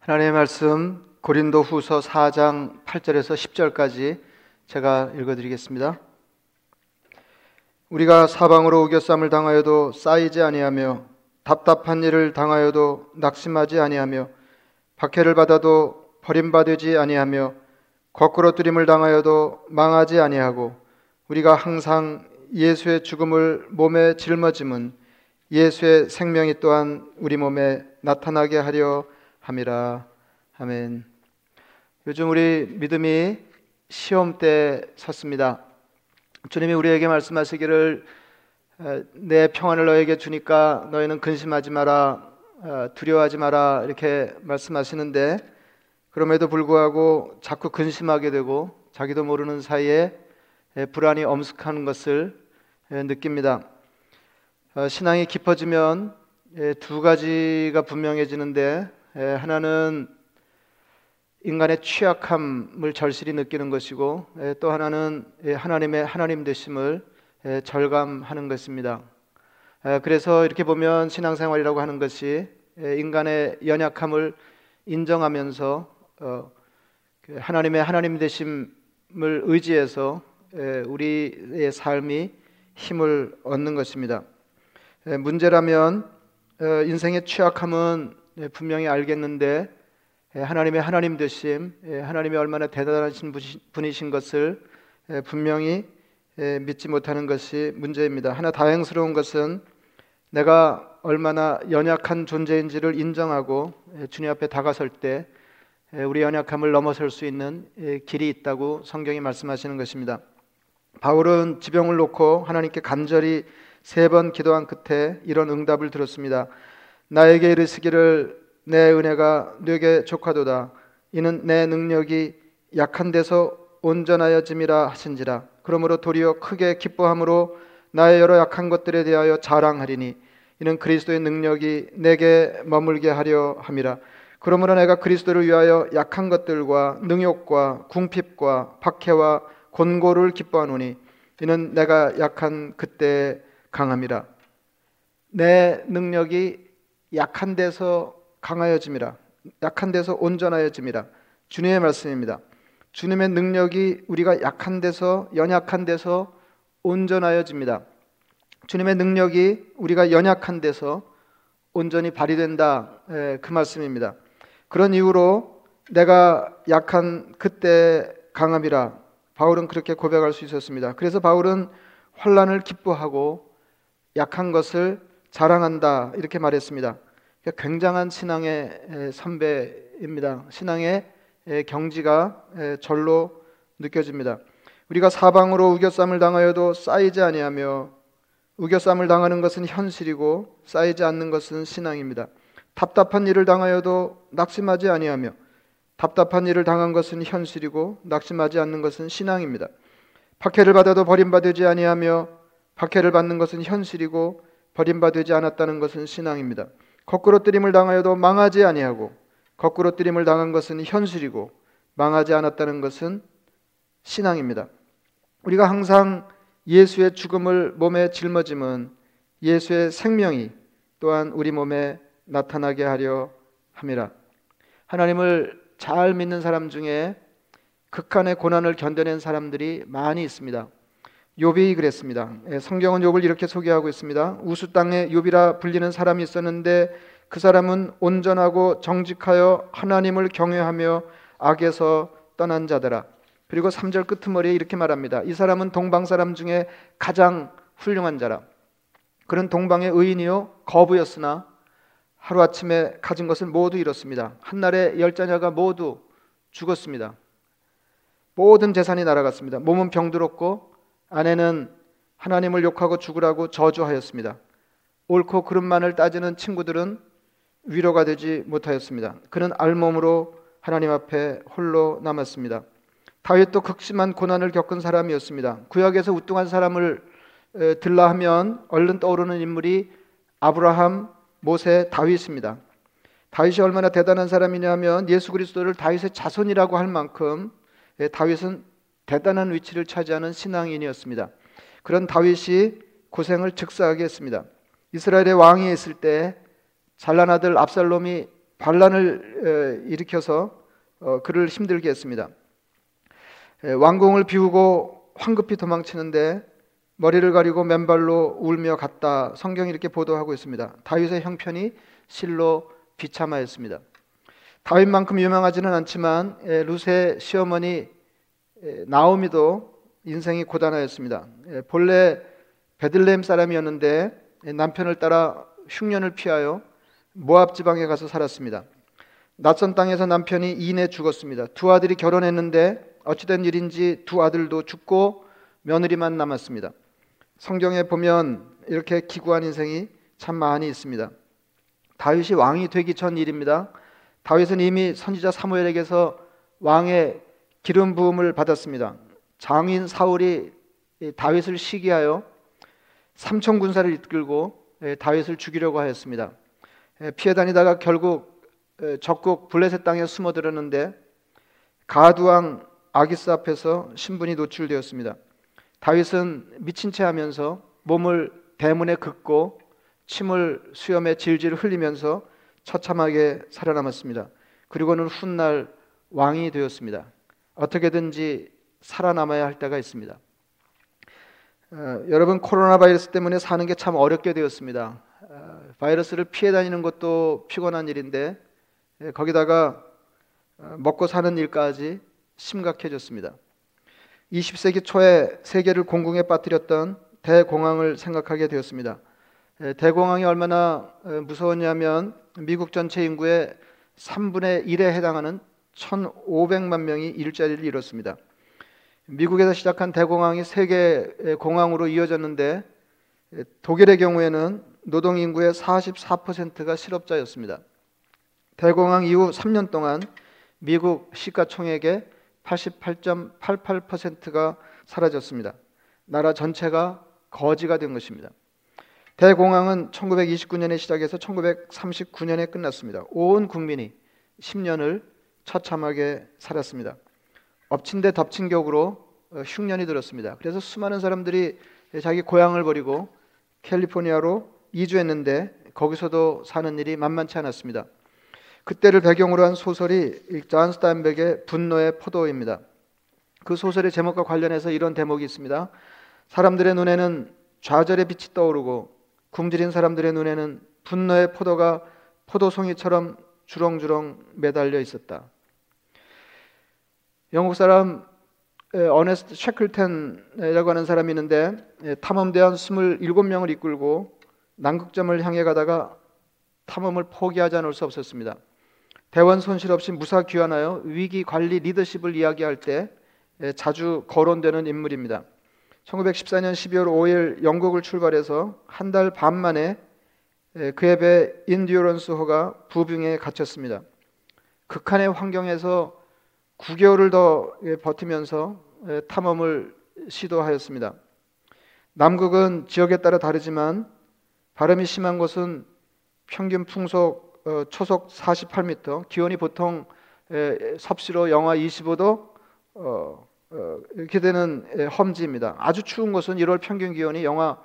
하나님의 말씀 고린도 후서 4장 8절에서 10절까지 제가 읽어드리겠습니다. 우리가 사방으로 우겨쌈을 당하여도 쌓이지 아니하며 답답한 일을 당하여도 낙심하지 아니하며 박해를 받아도 버림받지 아니하며 거꾸로 뜨림을 당하여도 망하지 아니하고 우리가 항상 예수의 죽음을 몸에 짊어짐은 예수의 생명이 또한 우리 몸에 나타나게 하려 함이라. 아멘. 요즘 우리 믿음이 시험 때 섰습니다. 주님이 우리에게 말씀하시기를 내 평안을 너에게 주니까 너희는 근심하지 마라, 두려워하지 마라 이렇게 말씀하시는데 그럼에도 불구하고 자꾸 근심하게 되고 자기도 모르는 사이에 불안이 엄습하는 것을 느낍니다. 어, 신앙이 깊어지면 두 가지가 분명해지는데 하나는 인간의 취약함을 절실히 느끼는 것이고 또 하나는 하나님의 하나님 되심을 절감하는 것입니다. 그래서 이렇게 보면 신앙생활이라고 하는 것이 인간의 연약함을 인정하면서 어, 그 하나님의 하나님 되심을 의지해서 우리의 삶이 힘을 얻는 것입니다. 문제라면 어, 인생의 취약함은 분명히 알겠는데 하나님의 하나님 되심, 하나님이 얼마나 대단하신 분이신 것을 분명히 믿지 못하는 것이 문제입니다. 하나 다행스러운 것은 내가 얼마나 연약한 존재인지를 인정하고 주님 앞에 다가설 때 우리 연약함을 넘어설 수 있는 길이 있다고 성경이 말씀하시는 것입니다. 바울은 지병을 놓고 하나님께 간절히 세 번 기도한 끝에 이런 응답을 들었습니다. 나에게 이르시기를 내 은혜가 네게 족하도다. 이는 내 능력이 약한 데서 온전하여짐이라 하신지라. 그러므로 도리어 크게 기뻐함으로 나의 여러 약한 것들에 대하여 자랑하리니 이는 그리스도의 능력이 내게 머물게 하려 함이라. 그러므로 내가 그리스도를 위하여 약한 것들과 능욕과 궁핍과 박해와 곤고를 기뻐하노니 이는 내가 약한 그때 강함이라. 내 능력이 약한 데서 강하여짐이라 약한 데서 온전하여짐이라 주님의 말씀입니다. 주님의 능력이 우리가 약한 데서 연약한 데서 온전하여집니다. 주님의 능력이 우리가 연약한 데서 온전히 발휘된다 그 말씀입니다. 그런 이유로 내가 약한 그때 강함이라 바울은 그렇게 고백할 수 있었습니다. 그래서 바울은 환란을 기뻐하고 약한 것을 자랑한다 이렇게 말했습니다. 그러니까 굉장한 신앙의 선배입니다. 신앙의 경지가 절로 느껴집니다. 우리가 사방으로 우겨쌈을 당하여도 쌓이지 아니하며 우겨쌈을 당하는 것은 현실이고 쌓이지 않는 것은 신앙입니다. 답답한 일을 당하여도 낙심하지 아니하며 답답한 일을 당한 것은 현실이고 낙심하지 않는 것은 신앙입니다. 박해를 받아도 버림받지 아니하며 박해를 받는 것은 현실이고 버림받지 않았다는 것은 신앙입니다. 거꾸로 뜨림을 당하여도 망하지 아니하고 거꾸로 뜨림을 당한 것은 현실이고 망하지 않았다는 것은 신앙입니다. 우리가 항상 예수의 죽음을 몸에 짊어짐은 예수의 생명이 또한 우리 몸에 나타나게 하려 함이라. 하나님을 잘 믿는 사람 중에 극한의 고난을 견뎌낸 사람들이 많이 있습니다. 욥이 그랬습니다. 예, 성경은 욥을 이렇게 소개하고 있습니다. 우수 땅에 욥이라 불리는 사람이 있었는데 그 사람은 온전하고 정직하여 하나님을 경외하며 악에서 떠난 자더라. 그리고 3절 끄트머리에 이렇게 말합니다. 이 사람은 동방 사람 중에 가장 훌륭한 자라. 그는 동방의 의인이요 거부였으나 하루아침에 가진 것을 모두 잃었습니다. 한날에 열 자녀가 모두 죽었습니다. 모든 재산이 날아갔습니다. 몸은 병들었고 아내는 하나님을 욕하고 죽으라고 저주하였습니다. 옳고 그름만을 따지는 친구들은 위로가 되지 못하였습니다. 그는 알몸으로 하나님 앞에 홀로 남았습니다. 다윗도 극심한 고난을 겪은 사람이었습니다. 구약에서 우뚱한 사람을 들라 하면 얼른 떠오르는 인물이 아브라함, 모세, 다윗입니다. 다윗이 얼마나 대단한 사람이냐면 예수 그리스도를 다윗의 자손이라고 할 만큼 다윗은 대단한 위치를 차지하는 신앙인이었습니다. 그런 다윗이 고생을 즉사하게 했습니다. 이스라엘의 왕이 있을 때 잘난 아들 압살롬이 반란을 일으켜서 어, 그를 힘들게 했습니다. 왕궁을 비우고 황급히 도망치는데 머리를 가리고 맨발로 울며 갔다. 성경이 이렇게 보도하고 있습니다. 다윗의 형편이 실로 비참하였습니다. 다윗만큼 유명하지는 않지만 루세 시어머니 나오미도 인생이 고단하였습니다. 본래 베들레헴 사람이었는데 남편을 따라 흉년을 피하여 모압 지방에 가서 살았습니다. 낯선 땅에서 남편이 이내 죽었습니다. 두 아들이 결혼했는데 어찌된 일인지 두 아들도 죽고 며느리만 남았습니다. 성경에 보면 이렇게 기구한 인생이 참 많이 있습니다. 다윗이 왕이 되기 전 일입니다. 다윗은 이미 선지자 사무엘에게서 왕의 기름 부음을 받았습니다. 장인 사울이 다윗을 시기하여 삼천 군사를 이끌고 다윗을 죽이려고 하였습니다. 피해 다니다가 결국 적국 블레셋 땅에 숨어들었는데 가두왕 아기스 앞에서 신분이 노출되었습니다. 다윗은 미친 채 하면서 몸을 대문에 긋고 침을 수염에 질질 흘리면서 처참하게 살아남았습니다. 그리고는 훗날 왕이 되었습니다. 어떻게든지 살아남아야 할 때가 있습니다. 어, 여러분 코로나 바이러스 때문에 사는 게 참 어렵게 되었습니다. 어, 바이러스를 피해 다니는 것도 피곤한 일인데 예, 거기다가 어, 먹고 사는 일까지 심각해졌습니다. 20세기 초에 세계를 공궁에 빠뜨렸던 대공황을 생각하게 되었습니다. 예, 대공황이 얼마나 무서웠냐면 미국 전체 인구의 3분의 1에 해당하는 1,500만 명이 일자리를 잃었습니다. 미국에서 시작한 대공황이 세계 공황으로 이어졌는데 독일의 경우에는 노동 인구의 44%가 실업자였습니다. 대공황 이후 3년 동안 미국 시가총액의 88.88%가 사라졌습니다. 나라 전체가 거지가 된 것입니다. 대공황은 1929년에 시작해서 1939년에 끝났습니다. 온 국민이 10년을 처참하게 살았습니다. 엎친 데 덮친 격으로 어, 흉년이 들었습니다. 그래서 수많은 사람들이 자기 고향을 버리고 캘리포니아로 이주했는데 거기서도 사는 일이 만만치 않았습니다. 그때를 배경으로 한 소설이 존 스타인벡의 분노의 포도입니다. 그 소설의 제목과 관련해서 이런 대목이 있습니다. 사람들의 눈에는 좌절의 빛이 떠오르고 굶주린 사람들의 눈에는 분노의 포도가 포도송이처럼 주렁주렁 매달려 있었다. 영국 사람 어네스트 셰클텐이라고 하는 사람이 있는데 탐험대원 27명을 이끌고 남극점을 향해 가다가 탐험을 포기하지 않을 수 없었습니다. 대원 손실 없이 무사 귀환하여 위기 관리 리더십을 이야기할 때 자주 거론되는 인물입니다. 1914년 12월 5일 영국을 출발해서 한 달 반 만에 그의 배 인듀런스호가 부빙에 갇혔습니다. 극한의 환경에서 9개월을 더 버티면서 탐험을 시도하였습니다. 남극은 지역에 따라 다르지만 바람이 심한 곳은 평균 풍속 어, 초속 48m, 기온이 보통 섭씨로 영하 25도 어, 어, 이렇게 되는 험지입니다. 아주 추운 곳은 1월 평균 기온이 영하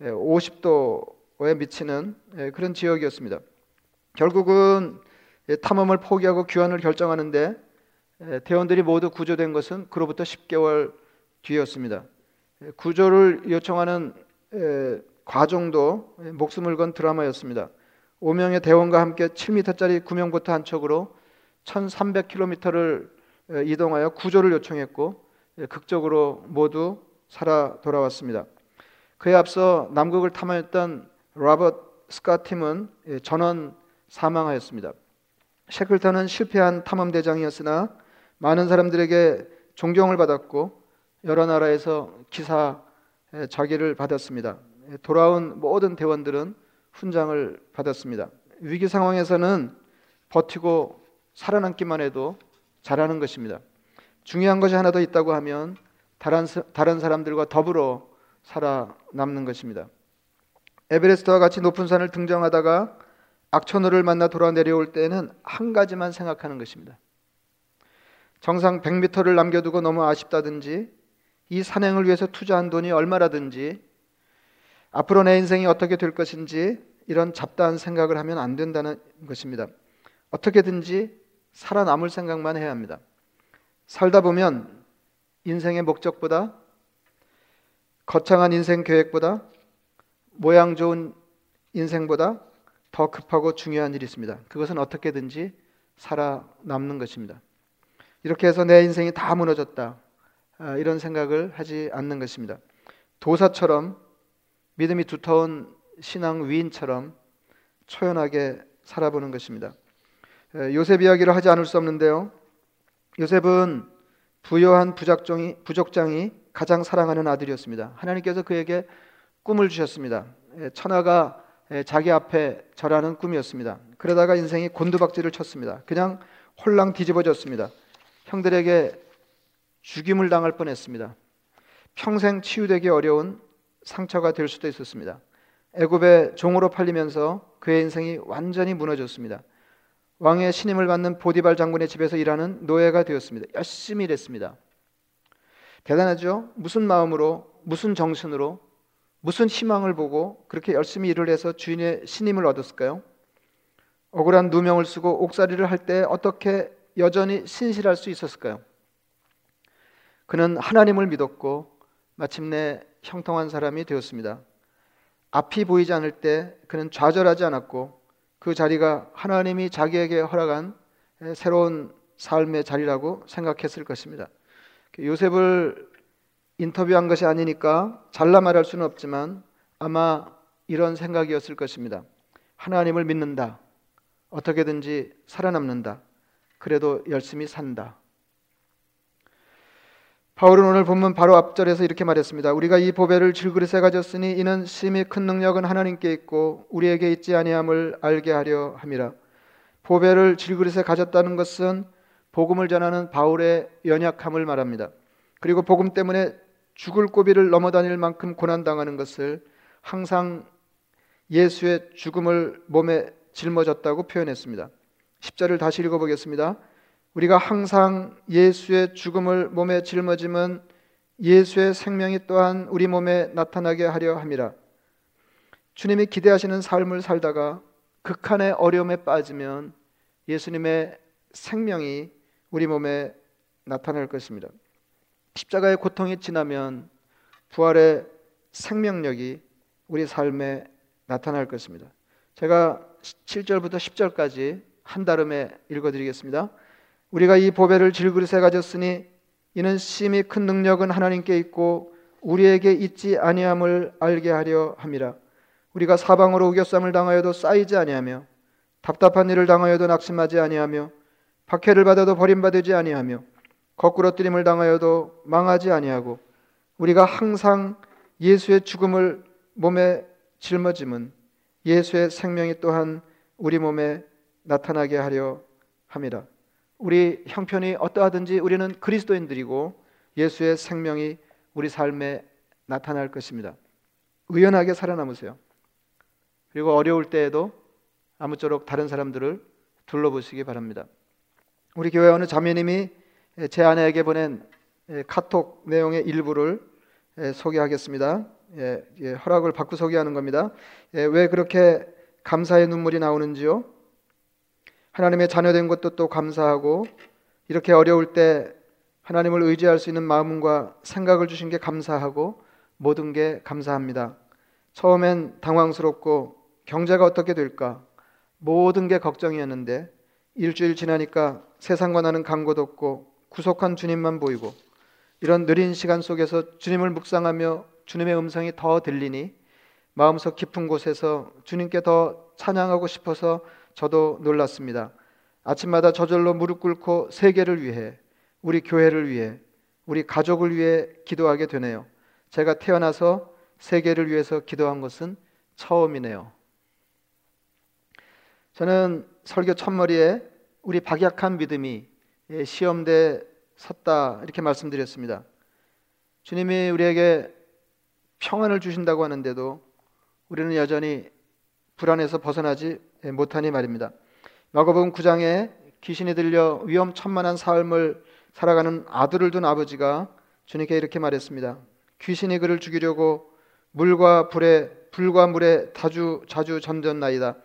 50도에 미치는 그런 지역이었습니다. 결국은 탐험을 포기하고 귀환을 결정하는데 대원들이 모두 구조된 것은 그로부터 10개월 뒤였습니다. 구조를 요청하는 과정도 목숨을 건 드라마였습니다. 5명의 대원과 함께 7m짜리 구명보트 한 척으로 1,300km를 이동하여 구조를 요청했고 극적으로 모두 살아 돌아왔습니다. 그에 앞서 남극을 탐험했던 로버트 스카 팀은 전원 사망하였습니다. 셰클턴은 실패한 탐험 대장이었으나 많은 사람들에게 존경을 받았고 여러 나라에서 기사 자기를 받았습니다. 돌아온 모든 대원들은 훈장을 받았습니다. 위기 상황에서는 버티고 살아남기만 해도 잘하는 것입니다. 중요한 것이 하나 더 있다고 하면 다른, 다른 사람들과 더불어 살아남는 것입니다. 에베레스트와 같이 높은 산을 등정하다가 악천후를 만나 돌아 내려올 때는 한 가지만 생각하는 것입니다. 정상 100m를 남겨두고 너무 아쉽다든지 이 산행을 위해서 투자한 돈이 얼마라든지 앞으로 내 인생이 어떻게 될 것인지 이런 잡다한 생각을 하면 안 된다는 것입니다. 어떻게든지 살아남을 생각만 해야 합니다. 살다 보면 인생의 목적보다 거창한 인생 계획보다 모양 좋은 인생보다 더 급하고 중요한 일이 있습니다. 그것은 어떻게든지 살아남는 것입니다. 이렇게 해서 내 인생이 다 무너졌다. 아, 이런 생각을 하지 않는 것입니다. 도사처럼 믿음이 두터운 신앙 위인처럼 초연하게 살아보는 것입니다. 요셉 이야기를 하지 않을 수 없는데요. 요셉은 부여한 부작종이, 부족장이 가장 사랑하는 아들이었습니다. 하나님께서 그에게 꿈을 주셨습니다. 천하가 자기 앞에 절하는 꿈이었습니다. 그러다가 인생이 곤두박질을 쳤습니다. 그냥 홀랑 뒤집어졌습니다. 형들에게 죽임을 당할 뻔했습니다. 평생 치유되기 어려운 상처가 될 수도 있었습니다. 애굽의 종으로 팔리면서 그의 인생이 완전히 무너졌습니다. 왕의 신임을 받는 보디발 장군의 집에서 일하는 노예가 되었습니다. 열심히 일했습니다. 대단하죠? 무슨 마음으로, 무슨 정신으로, 무슨 희망을 보고 그렇게 열심히 일을 해서 주인의 신임을 얻었을까요? 억울한 누명을 쓰고 옥살이를 할 때 어떻게 여전히 신실할 수 있었을까요? 그는 하나님을 믿었고 마침내 형통한 사람이 되었습니다. 앞이 보이지 않을 때 그는 좌절하지 않았고 그 자리가 하나님이 자기에게 허락한 새로운 삶의 자리라고 생각했을 것입니다. 요셉을 인터뷰한 것이 아니니까 잘라 말할 수는 없지만 아마 이런 생각이었을 것입니다. 하나님을 믿는다. 어떻게든지 살아남는다. 그래도 열심히 산다. 바울은 오늘 본문 바로 앞절에서 이렇게 말했습니다. 우리가 이 보배를 질그릇에 가졌으니 이는 심히 큰 능력은 하나님께 있고 우리에게 있지 아니함을 알게 하려 함이라. 보배를 질그릇에 가졌다는 것은 복음을 전하는 바울의 연약함을 말합니다. 그리고 복음 때문에 죽을 고비를 넘어다닐 만큼 고난 당하는 것을 항상 예수의 죽음을 몸에 짊어졌다고 표현했습니다. 10절을 다시 읽어 보겠습니다. 우리가 항상 예수의 죽음을 몸에 짊어짐은 예수의 생명이 또한 우리 몸에 나타나게 하려 함이라. 주님이 기대하시는 삶을 살다가 극한의 어려움에 빠지면 예수님의 생명이 우리 몸에 나타날 것입니다. 십자가의 고통이 지나면 부활의 생명력이 우리 삶에 나타날 것입니다. 제가 7절부터 10절까지 한달음에 읽어드리겠습니다. 우리가 이 보배를 질그릇에 가졌으니 이는 심히 큰 능력은 하나님께 있고 우리에게 있지 아니함을 알게 하려 함이라. 우리가 사방으로 우겨쌈을 당하여도 쌓이지 아니하며 답답한 일을 당하여도 낙심하지 아니하며 박해를 받아도 버림받지 아니하며 거꾸로 뜨림을 당하여도 망하지 아니하고 우리가 항상 예수의 죽음을 몸에 짊어짐은 예수의 생명이 또한 우리 몸에 나타나게 하려 함이라. 우리 형편이 어떠하든지 우리는 그리스도인들이고 예수의 생명이 우리 삶에 나타날 것입니다. 의연하게 살아남으세요. 그리고 어려울 때에도 아무쪼록 다른 사람들을 둘러보시기 바랍니다. 우리 교회 어느 자매님이 제 아내에게 보낸 카톡 내용의 일부를 소개하겠습니다. 허락을 받고 소개하는 겁니다. 왜 그렇게 감사의 눈물이 나오는지요? 하나님의 자녀된 것도 또 감사하고 이렇게 어려울 때 하나님을 의지할 수 있는 마음과 생각을 주신 게 감사하고 모든 게 감사합니다. 처음엔 당황스럽고 경제가 어떻게 될까 모든 게 걱정이었는데 일주일 지나니까 세상과 나는 간곳 없고 구속한 주님만 보이고 이런 느린 시간 속에서 주님을 묵상하며 주님의 음성이 더 들리니 마음속 깊은 곳에서 주님께 더 찬양하고 싶어서 저도 놀랐습니다. 아침마다 저절로 무릎 꿇고 세계를 위해, 우리 교회를 위해, 우리 가족을 위해 기도하게 되네요. 제가 태어나서 세계를 위해서 기도한 것은 처음이네요. 저는 설교 첫머리에 우리 박약한 믿음이 시험대 섰다 이렇게 말씀드렸습니다. 주님이 우리에게 평안을 주신다고 하는데도 우리는 여전히 불안해서 벗어나지 못하니 말입니다. 마가복음 9장에 귀신이 들려 위험천만한 삶을 살아가는 아들을 둔 아버지가 주님께 이렇게 말했습니다. 귀신이 그를 죽이려고 물과 불에 불과 물에 자주 자주 전전나이다.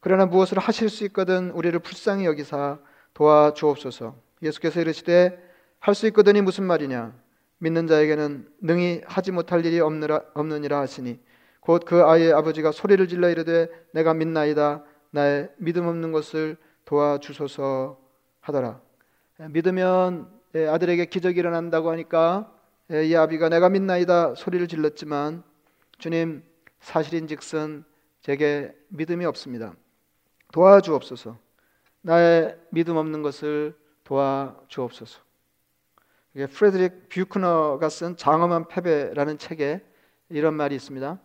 그러나 무엇을 하실 수 있거든 우리를 불쌍히 여기사 도와주옵소서. 예수께서 이르시되 할 수 있거든이 무슨 말이냐? 믿는 자에게는 능히 하지 못할 일이 없느라, 없느니라 하시니 곧 그 아이의 아버지가 소리를 질러 이르되 내가 믿나이다 나의 믿음 없는 것을 도와주소서 하더라. 믿으면 예, 아들에게 기적이 일어난다고 하니까 예, 이 아비가 내가 믿나이다 소리를 질렀지만 주님 사실인즉슨 제게 믿음이 없습니다. 도와주옵소서. 나의 믿음 없는 것을 도와주옵소서. 이게 프레드릭 뷰크너가 쓴 장엄한 패배라는 책에 이런 말이 있습니다.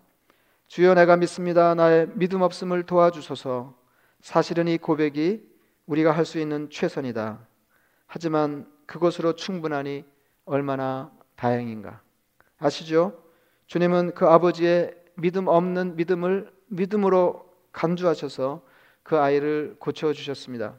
주여 내가 믿습니다. 나의 믿음 없음을 도와주소서. 사실은 이 고백이 우리가 할 수 있는 최선이다. 하지만 그것으로 충분하니 얼마나 다행인가. 아시죠? 주님은 그 아버지의 믿음 없는 믿음을 믿음으로 간주하셔서 그 아이를 고쳐 주셨습니다.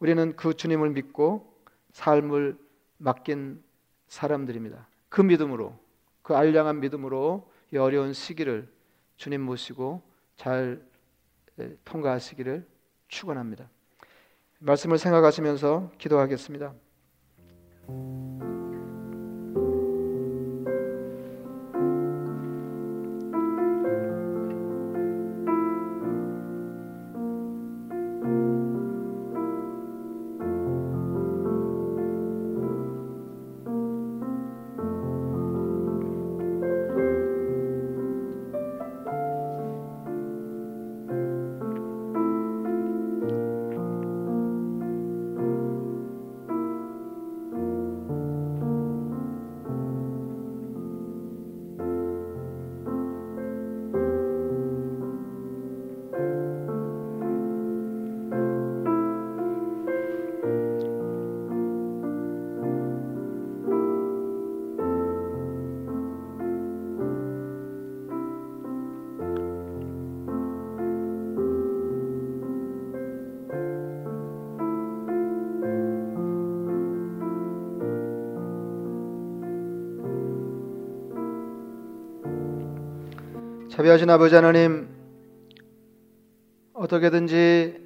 우리는 그 주님을 믿고 삶을 맡긴 사람들입니다. 그 믿음으로 그 알량한 믿음으로 이 어려운 시기를 주님 모시고 잘 통과하시기를 축원합니다. 말씀을 생각하시면서 기도하겠습니다. 자비하신 아버지 하나님 어떻게든지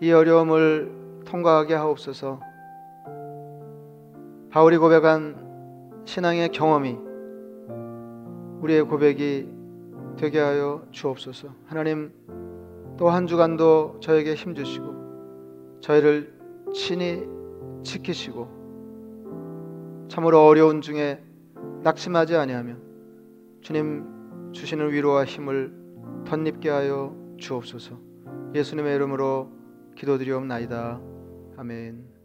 이 어려움을 통과하게 하옵소서. 바울이 고백한 신앙의 경험이 우리의 고백이 되게 하여 주옵소서. 하나님 또 한 주간도 저에게 힘 주시고 저희를 친히 지키시고 참으로 어려운 중에 낙심하지 아니하며 주님 주시는 위로와 힘을 덧입게 하여 주옵소서. 예수님의 이름으로 기도드리옵나이다. 아멘.